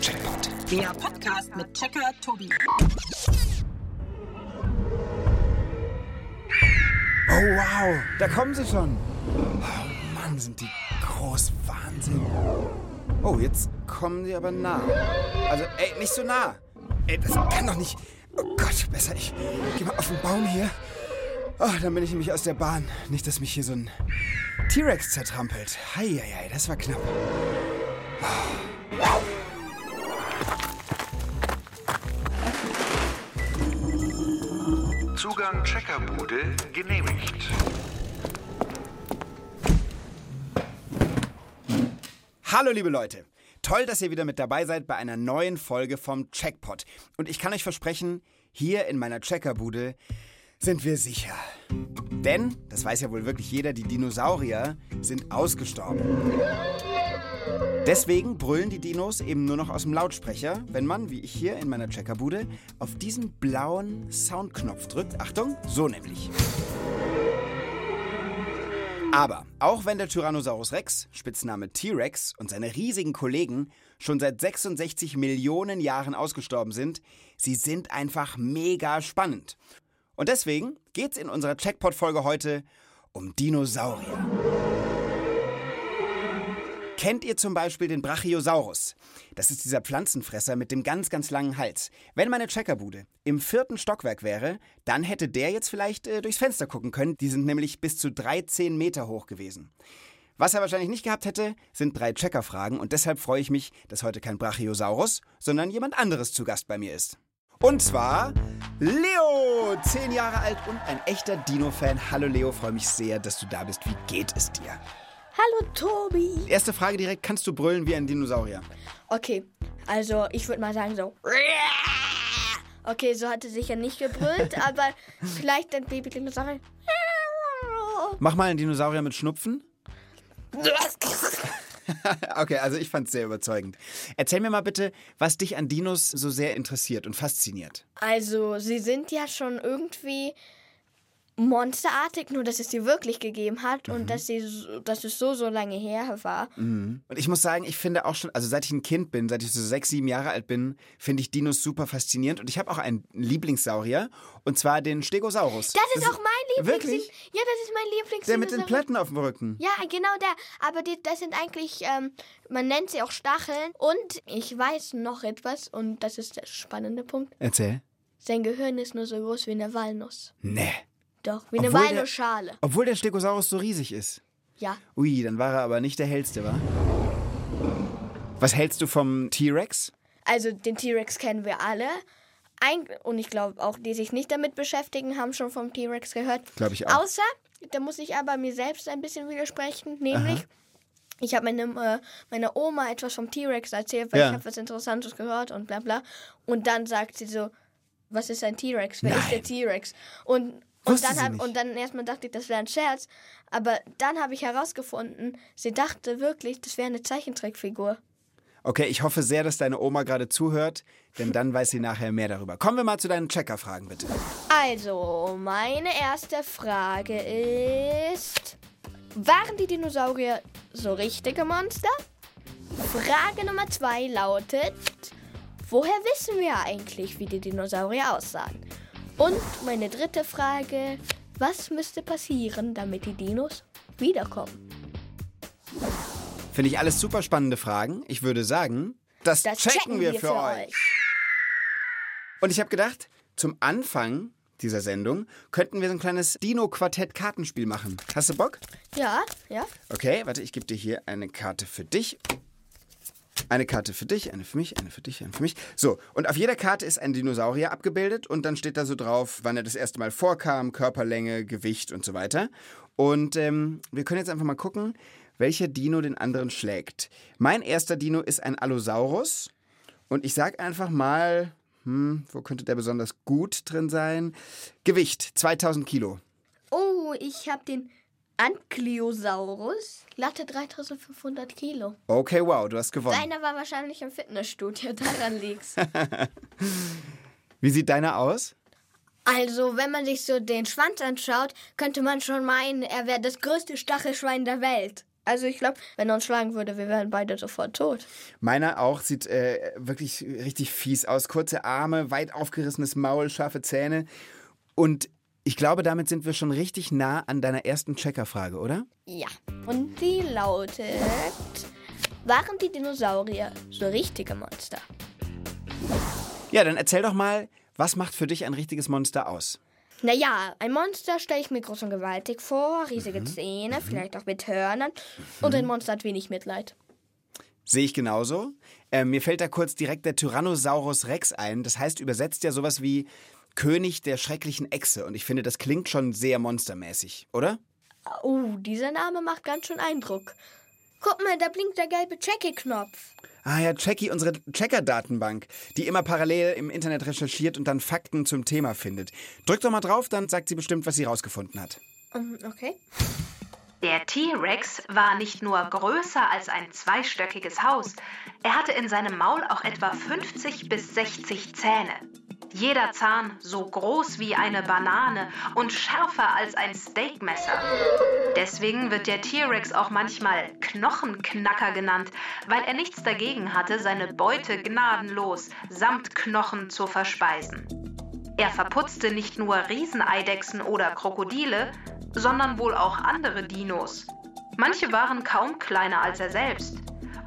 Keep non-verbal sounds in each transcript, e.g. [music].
Checkpoint. Der Podcast mit Checker Tobi. Oh wow, da kommen sie schon. Oh Mann, sind die groß. Wahnsinn. Oh, jetzt kommen sie aber nah. Also, ey, nicht so nah. Ey, das kann doch nicht. Oh Gott, besser ich geh mal auf den Baum hier. Oh, dann bin ich nämlich aus der Bahn. Nicht, dass mich hier so ein T-Rex zertrampelt. Heieiei, das war knapp. Zugang Checkerbude genehmigt. Hallo liebe Leute. Toll, dass ihr wieder mit dabei seid bei einer neuen Folge vom Checkpot. Und ich kann euch versprechen, hier in meiner Checkerbude sind wir sicher. Denn, das weiß ja wohl wirklich jeder, die Dinosaurier sind ausgestorben. Deswegen brüllen die Dinos eben nur noch aus dem Lautsprecher, wenn man, wie ich hier in meiner Checkerbude, auf diesen blauen Soundknopf drückt. Achtung, so nämlich. Aber auch wenn der Tyrannosaurus Rex, Spitzname T-Rex, und seine riesigen Kollegen schon seit 66 Millionen Jahren ausgestorben sind, sie sind einfach mega spannend. Und deswegen geht's in unserer Checkpot-Folge heute um Dinosaurier. Kennt ihr zum Beispiel den Brachiosaurus? Das ist dieser Pflanzenfresser mit dem ganz, ganz langen Hals. Wenn meine Checkerbude im vierten Stockwerk wäre, dann hätte der jetzt vielleicht äh, durchs Fenster gucken können. Die sind nämlich bis zu 13 Meter hoch gewesen. Was er wahrscheinlich nicht gehabt hätte, sind drei Checkerfragen und deshalb freue ich mich, dass heute kein Brachiosaurus, sondern jemand anderes zu Gast bei mir ist. Und zwar Leo, zehn Jahre alt und ein echter Dino-Fan. Hallo Leo, freue mich sehr, dass du da bist. Wie geht es dir? Hallo Tobi. Erste Frage direkt, kannst du brüllen wie ein Dinosaurier? Okay, also ich würde mal sagen so. [laughs] Okay, so hat er sicher nicht gebrüllt, [laughs] aber vielleicht ein Baby-Dinosaurier. [laughs] Mach mal einen Dinosaurier mit Schnupfen. okay, also ich fand es sehr überzeugend. Erzähl mir mal bitte, was dich an Dinos so sehr interessiert und fasziniert. Also, sie sind ja schon irgendwie monsterartig, nur dass es sie wirklich gegeben hat und dass, sie, so- dass es so, so lange her war. Und ich muss sagen, ich finde auch schon, also seit ich ein Kind bin, seit ich so sechs, sieben Jahre alt bin, finde ich Dinos super faszinierend. Und ich habe auch einen Lieblingssaurier, und zwar den Stegosaurus. Das ist auch mein Lieblings. Wirklich? Ja, das ist mein Lieblings. Der mit den Platten auf dem Rücken. Ja, genau der. Aber die, das sind eigentlich, ähm, man nennt sie auch Stacheln. Und ich weiß noch etwas, und das ist der spannende Punkt. Erzähl. Sein Gehirn ist nur so groß wie eine Walnuss. Nee. Doch, wie eine Obwohl der- Walnussschale. Obwohl der Stegosaurus so riesig ist. Ja. Ui, dann war er aber nicht der hellste, wa? Was hältst du vom T-Rex? Also den T-Rex kennen wir alle. Ein, und ich glaube auch, die sich nicht damit beschäftigen, haben schon vom T-Rex gehört. Glaub ich auch. Außer, da muss ich aber mir selbst ein bisschen widersprechen, nämlich. Ich habe meine, äh, meiner Oma etwas vom T-Rex erzählt, weil Ja. ich habe was Interessantes gehört und bla bla. Und dann sagt sie so, was ist ein T-Rex? Wer ist Nein. der T-Rex? Und, und, dann hab, und dann erstmal dachte ich, das wäre ein Scherz. Aber dann habe ich herausgefunden, sie dachte wirklich, das wäre eine Zeichentrickfigur. Okay, ich hoffe sehr, dass deine Oma gerade zuhört, denn dann weiß sie nachher mehr darüber. Kommen wir mal zu deinen Checkerfragen, bitte. Also, meine erste Frage ist: Waren die Dinosaurier so richtige Monster? Frage Nummer zwei lautet: Woher wissen wir eigentlich, wie die Dinosaurier aussahen? Und meine dritte Frage: Was müsste passieren, damit die Dinos wiederkommen? Finde ich alles super spannende Fragen. Ich würde sagen, das, Das checken, wir für, euch. Und ich habe gedacht, zum Anfang dieser Sendung könnten wir so ein kleines Dino-Quartett-Kartenspiel machen. Hast du Bock? Ja, ja. Okay, warte, ich gebe dir hier eine Karte für dich. Eine Karte für dich, eine für mich, eine für dich, eine für mich. So, und auf jeder Karte ist ein Dinosaurier abgebildet und dann steht da so drauf, wann er das erste Mal vorkam, Körperlänge, Gewicht und so weiter. Und ähm, wir können jetzt einfach mal gucken, welcher Dino den anderen schlägt. Mein erster Dino ist ein Allosaurus und ich sag einfach mal, hm, wo könnte der besonders gut drin sein? Gewicht, 2000 Kilo. Oh, ich habe den Ankylosaurus. Glatte 3500 Kilo. Okay, wow, du hast gewonnen. Deiner war wahrscheinlich im Fitnessstudio, daran liegt's. [laughs] Wie sieht deiner aus? Also, wenn man sich so den Schwanz anschaut, könnte man schon meinen, er wäre das größte Stachelschwein der Welt. Also ich glaube, wenn er uns schlagen würde, wir wären beide sofort tot. Meiner auch sieht äh, wirklich richtig fies aus. Kurze Arme, weit aufgerissenes Maul, scharfe Zähne. Und ich glaube, damit sind wir schon richtig nah an deiner ersten Checkerfrage, oder? Ja. Und die lautet, waren die Dinosaurier so richtige Monster? Ja, dann erzähl doch mal, was macht für dich ein richtiges Monster aus? Naja, ein Monster stelle ich mir groß und gewaltig vor, riesige Zähne, vielleicht auch mit Hörnern. Und ein Monster hat wenig Mitleid. Sehe ich genauso. Äh, mir fällt da kurz direkt der Tyrannosaurus Rex ein. Das heißt übersetzt ja sowas wie König der schrecklichen Echse. Und ich finde, das klingt schon sehr monstermäßig, oder? Oh, dieser Name macht ganz schön Eindruck. Guck mal, da blinkt der gelbe Jackie-Knopf. Ah ja, Jackie, unsere Checker-Datenbank, die immer parallel im Internet recherchiert und dann Fakten zum Thema findet. Drück doch mal drauf, dann sagt sie bestimmt, was sie rausgefunden hat. Ähm, okay. Der T-Rex war nicht nur größer als ein zweistöckiges Haus, er hatte in seinem Maul auch etwa 50 bis 60 Zähne. Jeder Zahn so groß wie eine Banane und schärfer als ein Steakmesser. Deswegen wird der T-Rex auch manchmal Knochenknacker genannt, weil er nichts dagegen hatte, seine Beute gnadenlos samt Knochen zu verspeisen. Er verputzte nicht nur Rieseneidechsen oder Krokodile, sondern wohl auch andere Dinos. Manche waren kaum kleiner als er selbst.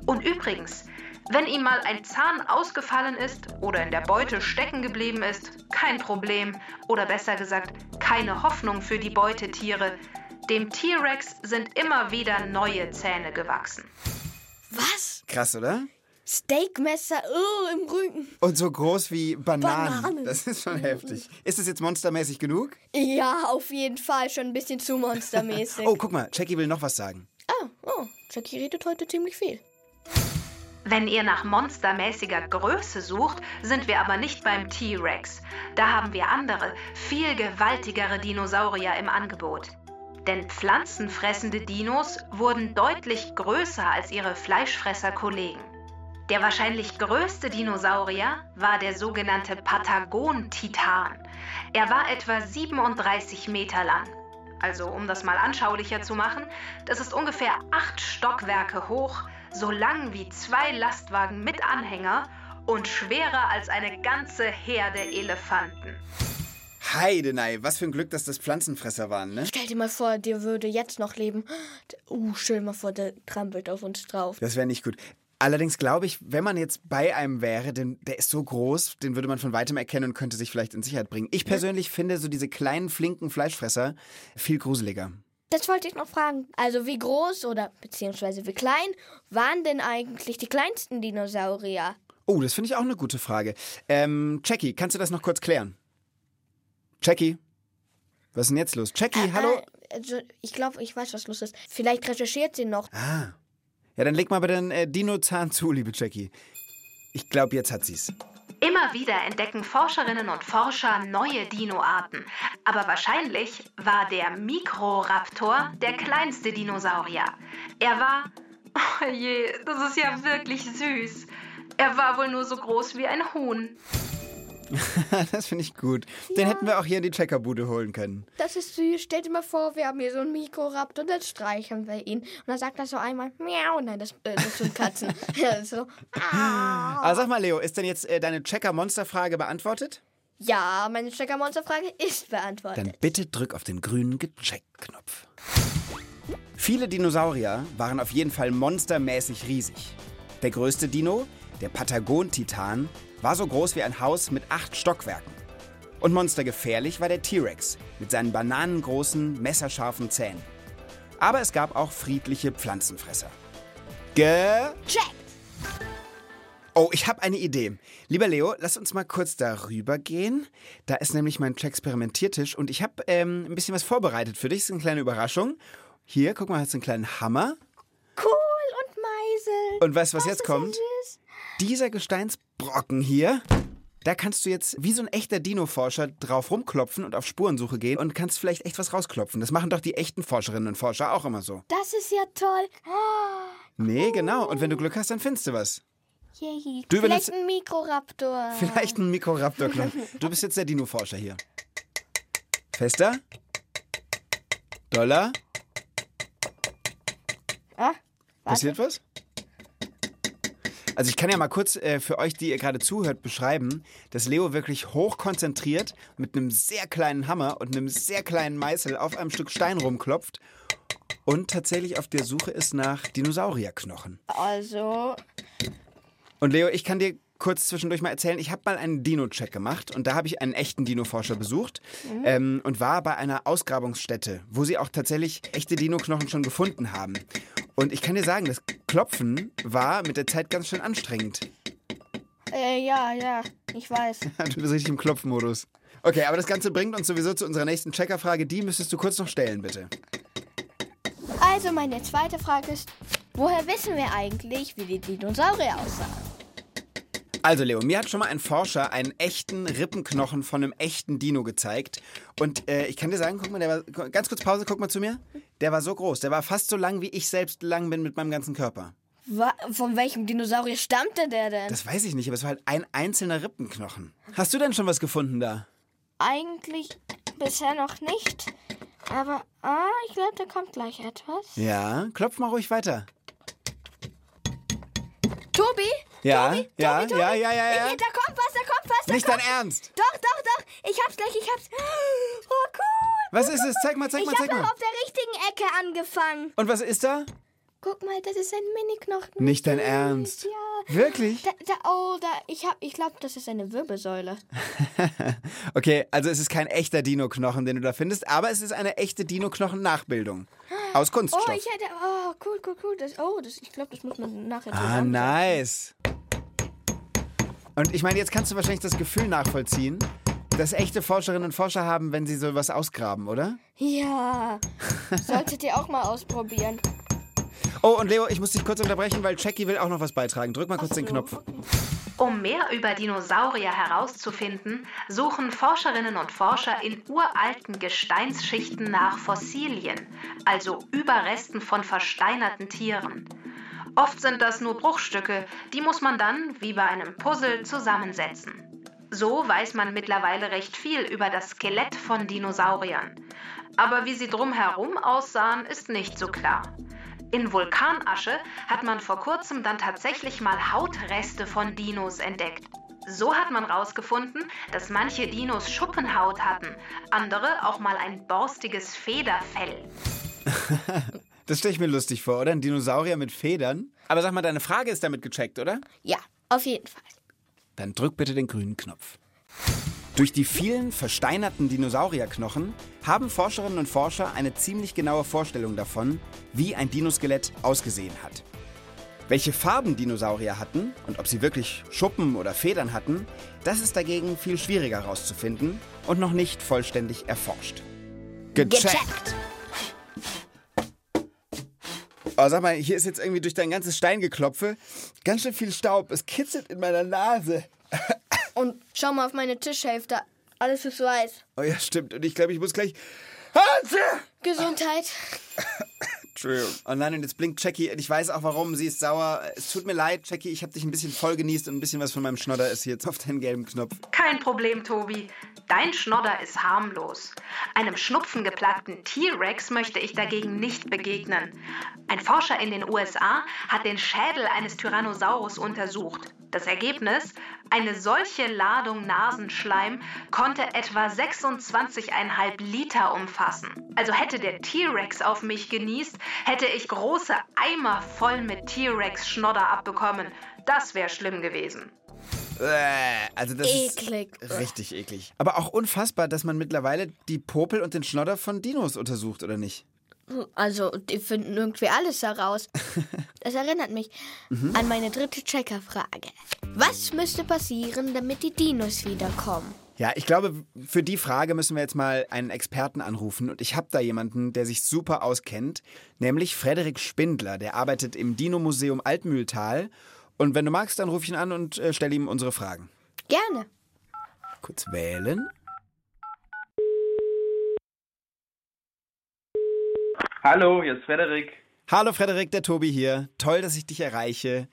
Und übrigens, wenn ihm mal ein Zahn ausgefallen ist oder in der Beute stecken geblieben ist, kein Problem oder besser gesagt, keine Hoffnung für die Beutetiere. Dem T-Rex sind immer wieder neue Zähne gewachsen. Was? Krass, oder? Steakmesser oh, im Rücken. Und so groß wie Bananen. Bananen. Das ist schon heftig. Ist das jetzt monstermäßig genug? Ja, auf jeden Fall schon ein bisschen zu monstermäßig. Oh, guck mal, Jackie will noch was sagen. Ah, oh, Jackie redet heute ziemlich viel. Wenn ihr nach monstermäßiger Größe sucht, sind wir aber nicht beim T-Rex. Da haben wir andere, viel gewaltigere Dinosaurier im Angebot. Denn pflanzenfressende Dinos wurden deutlich größer als ihre Fleischfresser-Kollegen. Der wahrscheinlich größte Dinosaurier war der sogenannte Patagon-Titan. Er war etwa 37 Meter lang. Also, um das mal anschaulicher zu machen, das ist ungefähr acht Stockwerke hoch, so lang wie zwei Lastwagen mit Anhänger und schwerer als eine ganze Herde Elefanten. Heidenei, was für ein Glück, dass das Pflanzenfresser waren, ne? Stell dir mal vor, der würde jetzt noch leben. Uh, stell dir mal vor, der trampelt auf uns drauf. Das wäre nicht gut. Allerdings glaube ich, wenn man jetzt bei einem wäre, denn der ist so groß, den würde man von weitem erkennen und könnte sich vielleicht in Sicherheit bringen. Ich persönlich finde so diese kleinen, flinken Fleischfresser viel gruseliger. Das wollte ich noch fragen. Also wie groß oder beziehungsweise wie klein waren denn eigentlich die kleinsten Dinosaurier? Oh, das finde ich auch eine gute Frage. Ähm, Jackie, kannst du das noch kurz klären? Jackie? Was ist denn jetzt los? Jackie, hallo? Äh, also, ich glaube, ich weiß, was los ist. Vielleicht recherchiert sie noch. Ah. Ja, dann leg mal bitte den äh, Dino-Zahn zu, liebe Jackie. Ich glaube, jetzt hat sie's. Immer wieder entdecken Forscherinnen und Forscher neue Dinoarten. Aber wahrscheinlich war der Mikroraptor der kleinste Dinosaurier. Er war. Oh je, das ist ja wirklich süß. Er war wohl nur so groß wie ein Huhn. [laughs] das finde ich gut. Den hätten wir auch hier in die Checkerbude holen können. Das ist süß. Stell dir mal vor, wir haben hier so einen Mikroraptor und dann streicheln wir ihn. Und dann sagt er so einmal, miau. Nein, das, äh, das sind Katzen. [laughs] [laughs] ja, so. Aber sag mal, Leo, ist denn jetzt äh, deine Checker-Monster-Frage beantwortet? Ja, meine Checker-Monster-Frage ist beantwortet. Dann bitte drück auf den grünen Gecheckt-Knopf. Viele Dinosaurier waren auf jeden Fall monstermäßig riesig. Der größte Dino, der Patagon-Titan, war so groß wie ein Haus mit acht Stockwerken. Und monstergefährlich war der T-Rex mit seinen bananengroßen, messerscharfen Zähnen. Aber es gab auch friedliche Pflanzenfresser. Ge... Check! Oh, ich habe eine Idee. Lieber Leo, lass uns mal kurz darüber gehen. Da ist nämlich mein Experimentiertisch und ich habe ähm, ein bisschen was vorbereitet für dich. Das ist eine kleine Überraschung. Hier, guck mal, hast du einen kleinen Hammer. Cool und Meisel. Und weißt du, was Oh, jetzt kommt? süß. Dieser Gesteinsbrocken hier, da kannst du jetzt wie so ein echter Dino-Forscher drauf rumklopfen und auf Spurensuche gehen und kannst vielleicht echt was rausklopfen. Das machen doch die echten Forscherinnen und Forscher auch immer so. Das ist ja toll. Ah, Nee, genau. Und wenn du Glück hast, dann findest du was. yay. Du Vielleicht ein Mikroraptor. Vielleicht ein Mikroraptor-Knopf. [laughs] Du bist jetzt der Dino-Forscher hier. Fester? Dollar? Ah, Passiert was? Also ich kann ja mal kurz äh, für euch, die ihr gerade zuhört, beschreiben, dass Leo wirklich hochkonzentriert mit einem sehr kleinen Hammer und einem sehr kleinen Meißel auf einem Stück Stein rumklopft und tatsächlich auf der Suche ist nach Dinosaurierknochen. Also, Und Leo, ich kann dir kurz zwischendurch mal erzählen, ich habe mal einen Dino-Check gemacht und da habe ich einen echten Dino-Forscher besucht ähm, und war bei einer Ausgrabungsstätte, wo sie auch tatsächlich echte Dino-Knochen schon gefunden haben. Und ich kann dir sagen, das Klopfen war mit der Zeit ganz schön anstrengend. äh, ja, ja, ich weiß. [laughs] Du bist richtig im Klopfmodus. Okay, aber das Ganze bringt uns sowieso zu unserer nächsten Checkerfrage. Die müsstest du kurz noch stellen, bitte. Also, meine zweite Frage ist, woher wissen wir eigentlich, wie die Dinosaurier aussahen? Also Leo, mir hat schon mal ein Forscher einen echten Rippenknochen von einem echten Dino gezeigt. Und äh, ich kann dir sagen, guck mal, der war, ganz kurz Pause, guck mal zu mir. Der war so groß, der war fast so lang, wie ich selbst lang bin mit meinem ganzen Körper. Wa von welchem Dinosaurier stammte der denn? Das weiß ich nicht, aber es war halt ein einzelner Rippenknochen. Hast du denn schon was gefunden da? Eigentlich bisher noch nicht. Aber, ah, ich glaube, da kommt gleich etwas. Ja, klopf mal ruhig weiter. Tobi? Ja, Tobi? ja, Tobi, Tobi? ja, ja, ja, ja. Äh, Da kommt was, da kommt was. Da Nicht kommt... dein Ernst. Doch, doch, doch. Ich hab's gleich, ich hab's. Oh, cool. Was ist es? Zeig mal, zeig Ich mal, hab zeig doch mal. auf der richtigen Ecke angefangen. Und was ist da? Guck mal, das ist ein Mini-Knochen. Nicht dein Ernst. Ja. Wirklich? Da, da, oh, da, ich hab, ich glaube, das ist eine Wirbelsäule. [laughs] Okay, also es ist kein echter Dino-Knochen, den du da findest, aber es ist eine echte Dino-Knochen-Nachbildung. Aus Kunststoff. Oh, ich hätte, oh, cool, cool, cool. Das, oh, das, ich glaube, das muss man nachher Ah, nice. Und ich meine, jetzt kannst du wahrscheinlich das Gefühl nachvollziehen, das echte Forscherinnen und Forscher haben, wenn sie sowas ausgraben, oder? Ja, [laughs] solltet ihr auch mal ausprobieren. Oh, und Leo, ich muss dich kurz unterbrechen, weil Jackie will auch noch was beitragen. Drück mal kurz den Knopf. Um mehr über Dinosaurier herauszufinden, suchen Forscherinnen und Forscher in uralten Gesteinsschichten nach Fossilien, also Überresten von versteinerten Tieren. Oft sind das nur Bruchstücke, die muss man dann, wie bei einem Puzzle, zusammensetzen. So weiß man mittlerweile recht viel über das Skelett von Dinosauriern. Aber wie sie drumherum aussahen, ist nicht so klar. In Vulkanasche hat man vor kurzem dann tatsächlich mal Hautreste von Dinos entdeckt. So hat man herausgefunden, dass manche Dinos Schuppenhaut hatten, andere auch mal ein borstiges Federfell. [laughs] Das stelle ich mir lustig vor, oder? Ein Dinosaurier mit Federn. Aber sag mal, deine Frage ist damit gecheckt, oder? Ja, auf jeden Fall. Dann drück bitte den grünen Knopf. Durch die vielen versteinerten Dinosaurierknochen haben Forscherinnen und Forscher eine ziemlich genaue Vorstellung davon, wie ein Dinoskelett ausgesehen hat. Welche Farben Dinosaurier hatten und ob sie wirklich Schuppen oder Federn hatten, das ist dagegen viel schwieriger herauszufinden und noch nicht vollständig erforscht. Gecheckt! Gecheckt. Oh, sag mal, hier ist jetzt irgendwie durch dein ganzes Steingeklopfe ganz schön viel Staub. Es kitzelt in meiner Nase. Und schau mal auf meine Tischhälfte. Alles ist weiß. Oh ja, stimmt. Und ich glaube, ich muss gleich. Hatze! Gesundheit. [laughs] Entschuldigung. Oh nein, und jetzt blinkt Jackie. Und ich weiß auch warum. Sie ist sauer. Es tut mir leid, Jackie. Ich habe dich ein bisschen voll genießt und ein bisschen was von meinem Schnodder ist jetzt auf deinen gelben Knopf. Kein Problem, Tobi. Dein Schnodder ist harmlos. Einem schnupfengeplagten T-Rex möchte ich dagegen nicht begegnen. Ein Forscher in den USA hat den Schädel eines Tyrannosaurus untersucht. Das Ergebnis? Eine solche Ladung Nasenschleim konnte etwa 26,5 Liter umfassen. Also hätte der T-Rex auf mich genießt, hätte ich große Eimer voll mit T-Rex-Schnodder abbekommen. Das wäre schlimm gewesen. Äh, Also das Eklig. ist richtig eklig. Aber auch unfassbar, dass man mittlerweile die Popel und den Schnodder von Dinos untersucht, oder nicht? Also, die finden irgendwie alles heraus. [laughs] Das erinnert mich an meine dritte Checkerfrage. Was müsste passieren, damit die Dinos wiederkommen? Ja, ich glaube, für die Frage müssen wir jetzt mal einen Experten anrufen. Und ich habe da jemanden, der sich super auskennt, nämlich Frederik Spindler. Der arbeitet im Dino-Museum Altmühltal. Und wenn du magst, dann ruf ich ihn an und äh, stelle ihm unsere Fragen. Gerne. Kurz wählen. Hallo, hier ist Frederik. Hallo Frederik, der Tobi hier. Toll, dass ich dich erreiche.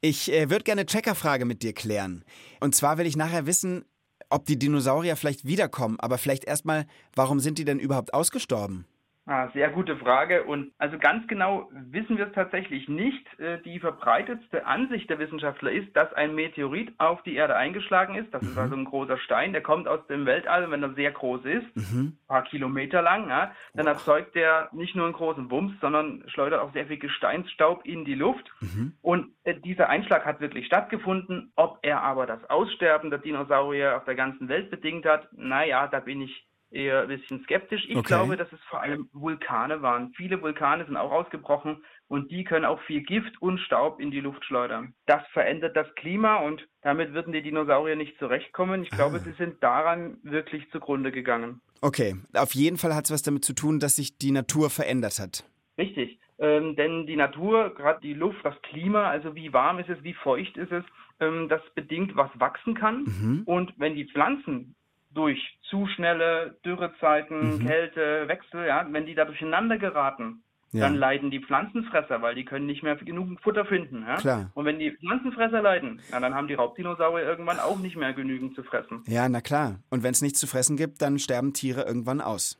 Ich äh, würde gerne eine Checkerfrage mit dir klären. Und zwar will ich nachher wissen, ob die Dinosaurier vielleicht wiederkommen. Aber vielleicht erstmal, warum sind die denn überhaupt ausgestorben? Ah, sehr gute Frage. Und also ganz genau wissen wir es tatsächlich nicht. Äh, die verbreitetste Ansicht der Wissenschaftler ist, dass ein Meteorit auf die Erde eingeschlagen ist. Das mhm. ist also ein großer Stein, der kommt aus dem Weltall, wenn er sehr groß ist, mhm. ein paar Kilometer lang, ja, dann wow. erzeugt der nicht nur einen großen Bums, sondern schleudert auch sehr viel Gesteinsstaub in die Luft. Mhm. Und äh, dieser Einschlag hat wirklich stattgefunden. Ob er aber das Aussterben der Dinosaurier auf der ganzen Welt bedingt hat, naja, da bin ich eher ein bisschen skeptisch. Ich okay. glaube, dass es vor allem Vulkane waren. Viele Vulkane sind auch ausgebrochen und die können auch viel Gift und Staub in die Luft schleudern. Das verändert das Klima und damit würden die Dinosaurier nicht zurechtkommen. Ich glaube, ah. sie sind daran wirklich zugrunde gegangen. Okay, auf jeden Fall hat es was damit zu tun, dass sich die Natur verändert hat. Richtig, ähm, denn die Natur, gerade die Luft, das Klima, also wie warm ist es, wie feucht ist es, ähm, das bedingt, was wachsen kann. Mhm. Und wenn die Pflanzen durch zu schnelle Dürrezeiten, mhm. Kälte, Wechsel, ja, wenn die da durcheinander geraten, ja. dann leiden die Pflanzenfresser, weil die können nicht mehr genug Futter finden. Ja? Klar. Und wenn die Pflanzenfresser leiden, ja, dann haben die Raubdinosaurier irgendwann auch nicht mehr genügend zu fressen. Ja, na klar. Und wenn es nichts zu fressen gibt, dann sterben Tiere irgendwann aus.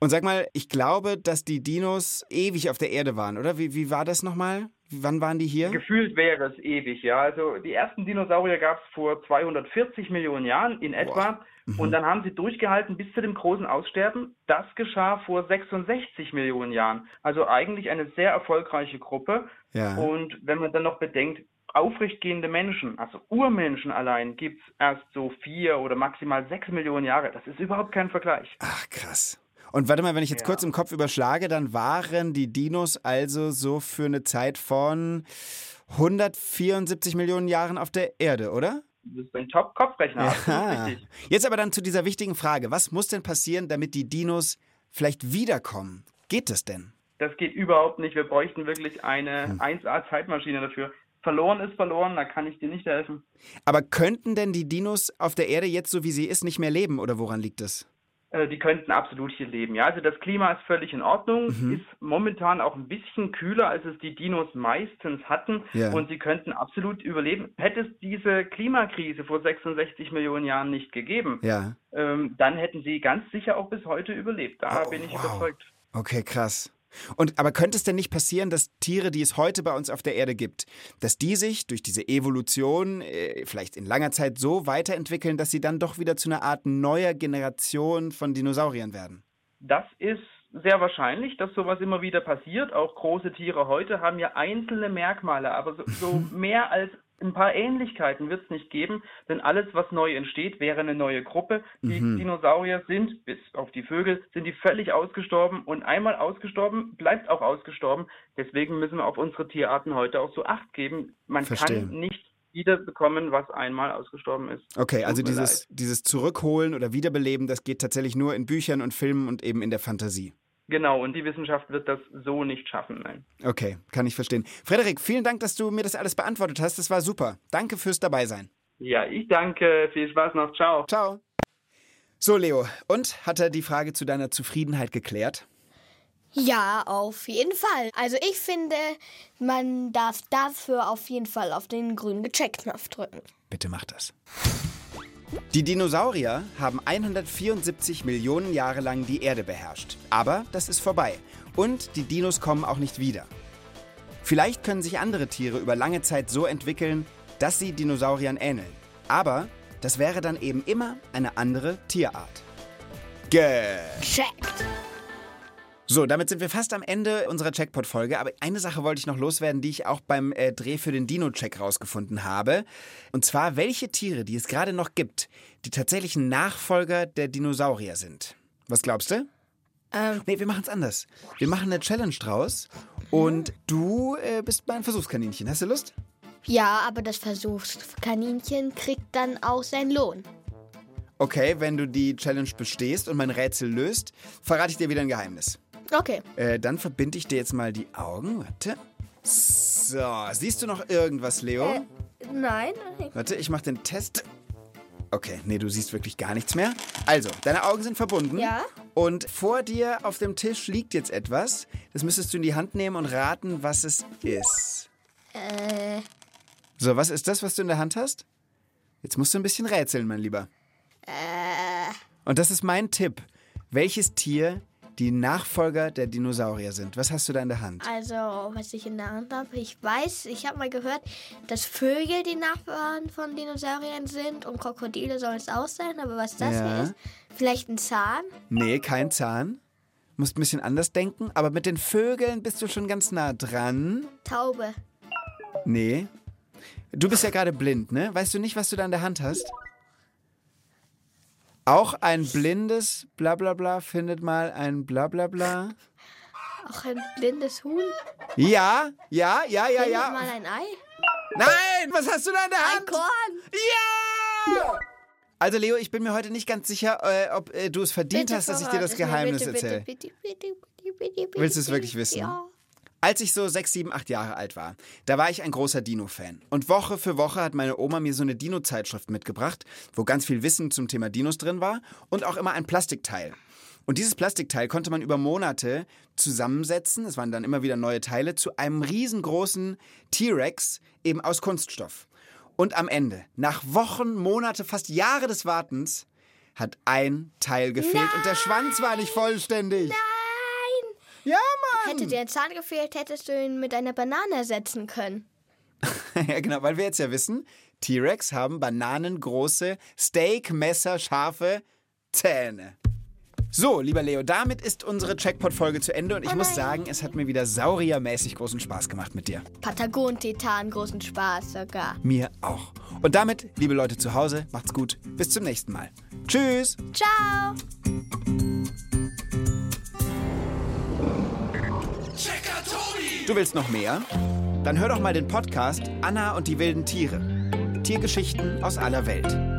Und sag mal, ich glaube, dass die Dinos ewig auf der Erde waren, oder? Wie, wie war das nochmal? Wann waren die hier? Gefühlt wäre es ewig, ja. Also die ersten Dinosaurier gab es vor 240 Millionen Jahren in etwa. Mhm. Und dann haben sie durchgehalten bis zu dem großen Aussterben. Das geschah vor 66 Millionen Jahren. Also eigentlich eine sehr erfolgreiche Gruppe. Ja. Und wenn man dann noch bedenkt, aufrechtgehende Menschen, also Urmenschen allein, gibt es erst so vier oder maximal sechs Millionen Jahre. Das ist überhaupt kein Vergleich. Ach, krass. Und warte mal, wenn ich jetzt ja. kurz im Kopf überschlage, dann waren die Dinos also so für eine Zeit von 174 Millionen Jahren auf der Erde, oder? Das ist ein Top-Kopfrechner. Ja. Jetzt aber dann zu dieser wichtigen Frage. Was muss denn passieren, damit die Dinos vielleicht wiederkommen? Geht das denn? Das geht überhaupt nicht. Wir bräuchten wirklich eine hm. 1A-Zeitmaschine dafür. Verloren ist verloren, da kann ich dir nicht helfen. Aber könnten denn die Dinos auf der Erde jetzt, so wie sie ist, nicht mehr leben oder woran liegt das? Äh, die könnten absolut hier leben. Ja, also das Klima ist völlig in Ordnung, mhm. ist momentan auch ein bisschen kühler, als es die Dinos meistens hatten ja. und sie könnten absolut überleben. Hätte es diese Klimakrise vor 66 Millionen Jahren nicht gegeben, ja. ähm, dann hätten sie ganz sicher auch bis heute überlebt. Da oh, bin ich wow. überzeugt. Okay, krass. Und aber könnte es denn nicht passieren, dass Tiere, die es heute bei uns auf der Erde gibt, dass die sich durch diese Evolution äh, vielleicht in langer Zeit so weiterentwickeln, dass sie dann doch wieder zu einer Art neuer Generation von Dinosauriern werden? Das ist sehr wahrscheinlich, dass sowas immer wieder passiert. Auch große Tiere heute haben ja einzelne Merkmale, aber so, so [laughs] mehr als ein paar Ähnlichkeiten wird es nicht geben, denn alles, was neu entsteht, wäre eine neue Gruppe. Die mhm. Dinosaurier sind, bis auf die Vögel, sind die völlig ausgestorben und einmal ausgestorben, bleibt auch ausgestorben. Deswegen müssen wir auf unsere Tierarten heute auch so Acht geben. Man Verstehen. kann nicht wiederbekommen, was einmal ausgestorben ist. Okay, also dieses, dieses Zurückholen oder Wiederbeleben, das geht tatsächlich nur in Büchern und Filmen und eben in der Fantasie. Genau, und die Wissenschaft wird das so nicht schaffen, nein. Okay, kann ich verstehen. Frederik, vielen Dank, dass du mir das alles beantwortet hast. Das war super. Danke fürs Dabeisein. Ja, ich danke. Viel Spaß noch. Ciao. Ciao. So, Leo, und hat er die Frage zu deiner Zufriedenheit geklärt? Ja, auf jeden Fall. Also ich finde, man darf dafür auf jeden Fall auf den grünen Gecheckt-Knopf drücken. Bitte mach das. Die Dinosaurier haben 174 Millionen Jahre lang die Erde beherrscht. Aber das ist vorbei. Und die Dinos kommen auch nicht wieder. Vielleicht können sich andere Tiere über lange Zeit so entwickeln, dass sie Dinosauriern ähneln. Aber das wäre dann eben immer eine andere Tierart. Gecheckt! So, damit sind wir fast am Ende unserer Checkpot-Folge. Aber eine Sache wollte ich noch loswerden, die ich auch beim äh, Dreh für den Dino-Check rausgefunden habe. Und zwar, welche Tiere, die es gerade noch gibt, die tatsächlichen Nachfolger der Dinosaurier sind. Was glaubst du? Ähm. Nee, wir machen es anders. Wir machen eine Challenge draus und du äh, bist mein Versuchskaninchen. Hast du Lust? Ja, aber das Versuchskaninchen kriegt dann auch seinen Lohn. Okay, wenn du die Challenge bestehst und mein Rätsel löst, verrate ich dir wieder ein Geheimnis. Okay. Äh, dann verbinde ich dir jetzt mal die Augen. Warte. So, siehst du noch irgendwas, Leo? Äh, nein. Warte, ich mache den Test. Okay, nee, du siehst wirklich gar nichts mehr. Also, deine Augen sind verbunden. Ja. Und vor dir auf dem Tisch liegt jetzt etwas. Das müsstest du in die Hand nehmen und raten, was es ist. Äh. So, was ist das, was du in der Hand hast? Jetzt musst du ein bisschen rätseln, mein Lieber. Äh. Und das ist mein Tipp. Welches Tier die Nachfolger der Dinosaurier sind. Was hast du da in der Hand? Also, was ich in der Hand habe, ich weiß, ich habe mal gehört, dass Vögel die Nachbarn von Dinosauriern sind und Krokodile sollen es auch sein, aber was das Ja. hier ist, vielleicht ein Zahn? Nee, kein Zahn. Musst ein bisschen anders denken, aber mit den Vögeln bist du schon ganz nah dran. Taube. Nee. Du bist ja gerade blind, ne? Weißt du nicht, was du da in der Hand hast? Auch ein blindes Blablabla findet mal ein Blablabla. Auch ein blindes Huhn. Ja, ja, ja, ja, Findet ja. mal ein Ei. Nein, was hast du da in der Ein Hand? Korn. Ja! Also Leo, ich bin mir heute nicht ganz sicher, äh, ob äh, du es verdient Bitte hast, dass ich dir das Geheimnis erzähle. Willst du es wirklich wissen? Ja. Als ich so sechs, sieben, acht Jahre alt war, da war ich ein großer Dino-Fan. Und Woche für Woche hat meine Oma mir so eine Dino-Zeitschrift mitgebracht, wo ganz viel Wissen zum Thema Dinos drin war und auch immer ein Plastikteil. Und dieses Plastikteil konnte man über Monate zusammensetzen, es waren dann immer wieder neue Teile, zu einem riesengroßen T-Rex, eben aus Kunststoff. Und am Ende, nach Wochen, Monate, fast Jahre des Wartens, hat ein Teil gefehlt und der Schwanz war nicht vollständig. Nein! Ja, Mann! Hätte dir ein Zahn gefehlt, hättest du ihn mit einer Banane ersetzen können. [laughs] Ja, genau, weil wir jetzt ja wissen, T-Rex haben bananengroße, Steakmesser scharfe Zähne. So, lieber Leo, damit ist unsere Checkpot-Folge zu Ende und ich muss sagen, es hat mir wieder sauriermäßig großen Spaß gemacht mit dir. Patagon-Titan, großen Spaß sogar. Mir auch. Und damit, liebe Leute zu Hause, macht's gut. Bis zum nächsten Mal. Tschüss! Ciao! Du willst noch mehr? Dann hör doch mal den Podcast Anna und die wilden Tiere. Tiergeschichten aus aller Welt.